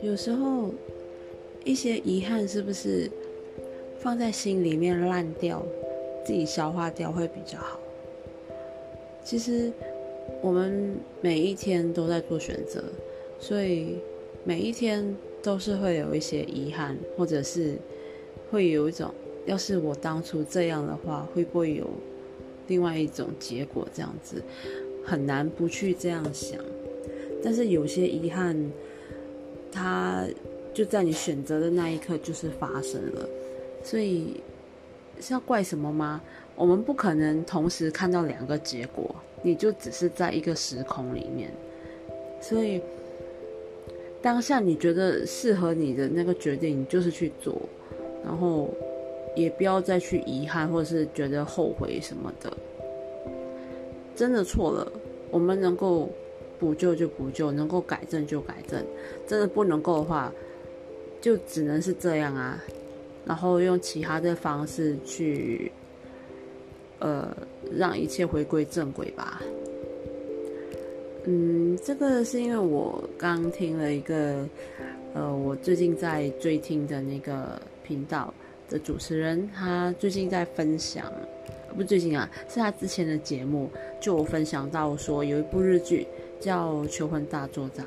有时候一些遗憾是不是放在心里面烂掉，自己消化掉会比较好？其实我们每一天都在做选择，所以每一天都是会有一些遗憾，或者是会有一种，要是我当初这样的话，会不会有另外一种结果？这样子很难不去这样想。但是有些遗憾。它就在你选择的那一刻就是发生了，所以是要怪什么吗？我们不可能同时看到两个结果，你就只是在一个时空里面，所以当下你觉得适合你的那个决定，你就是去做，然后也不要再去遗憾或者是觉得后悔什么的。真的错了，我们能够。补救就补救，能够改正就改正，真的不能够的话，就只能是这样啊。然后用其他的方式去，呃，让一切回归正轨吧。嗯，这个是因为我刚听了一个，呃，我最近在追听的那个频道的主持人，他最近在分享，不最近啊，是他之前的节目就分享到说有一部日剧。叫《求婚大作战》，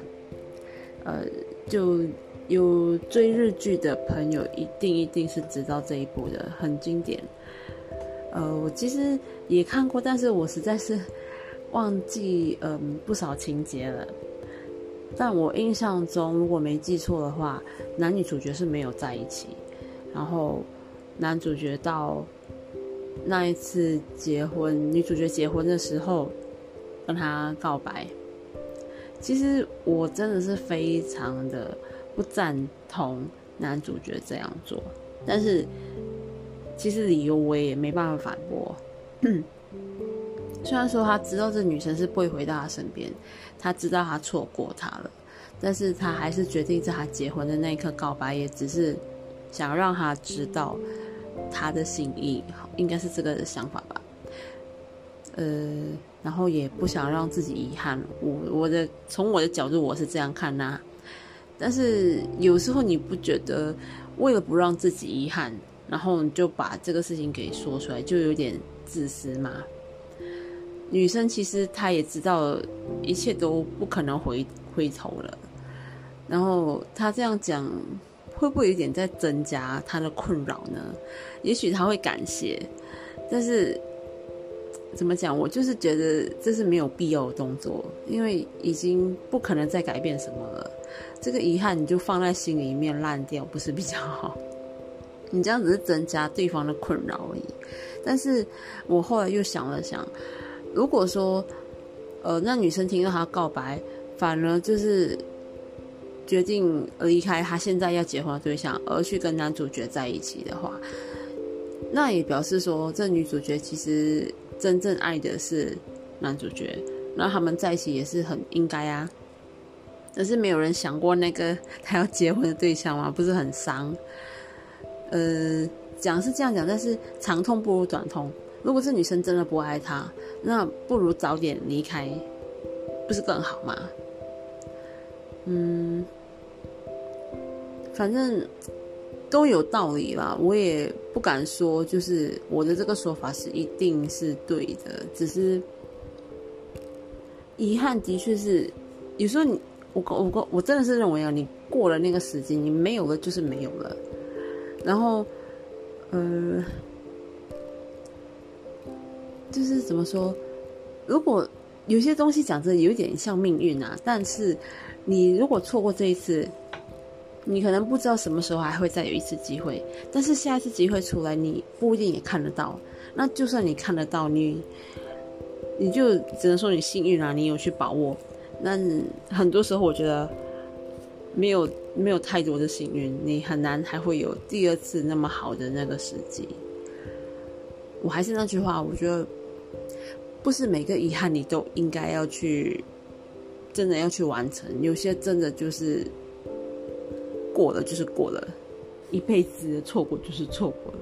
呃，就有追日剧的朋友一定一定是知道这一部的，很经典。呃，我其实也看过，但是我实在是忘记嗯不少情节了。但我印象中，如果没记错的话，男女主角是没有在一起。然后男主角到那一次结婚，女主角结婚的时候跟他告白。其实我真的是非常的不赞同男主角这样做，但是其实理由我也没办法反驳。虽然说他知道这女生是不会回到他身边，他知道他错过他了，但是他还是决定在他结婚的那一刻告白，也只是想让他知道他的心意，应该是这个想法吧。呃。然后也不想让自己遗憾，我我的从我的角度我是这样看呐，但是有时候你不觉得为了不让自己遗憾，然后你就把这个事情给说出来，就有点自私吗？女生其实她也知道一切都不可能回回头了，然后她这样讲会不会有点在增加他的困扰呢？也许他会感谢，但是。怎么讲？我就是觉得这是没有必要的动作，因为已经不可能再改变什么了。这个遗憾你就放在心里面烂掉，不是比较好？你这样只是增加对方的困扰而已。但是我后来又想了想，如果说，呃，那女生听到他告白，反而就是决定离开他现在要结婚的对象，而去跟男主角在一起的话，那也表示说，这女主角其实。真正爱的是男主角，那他们在一起也是很应该啊。但是没有人想过那个 他要结婚的对象吗？不是很伤？呃，讲是这样讲，但是长痛不如短痛。如果是女生真的不爱他，那不如早点离开，不是更好吗？嗯，反正。都有道理啦，我也不敢说，就是我的这个说法是一定是对的，只是遗憾的确是有时候你我我我真的是认为啊，你过了那个时间，你没有了就是没有了，然后呃，就是怎么说，如果有些东西讲着有点像命运啊，但是你如果错过这一次。你可能不知道什么时候还会再有一次机会，但是下一次机会出来，你不一定也看得到。那就算你看得到，你你就只能说你幸运啊，你有去把握。那很多时候，我觉得没有没有太多的幸运，你很难还会有第二次那么好的那个时机。我还是那句话，我觉得不是每个遗憾你都应该要去真的要去完成，有些真的就是。过了就是过了，一辈子错过就是错过了。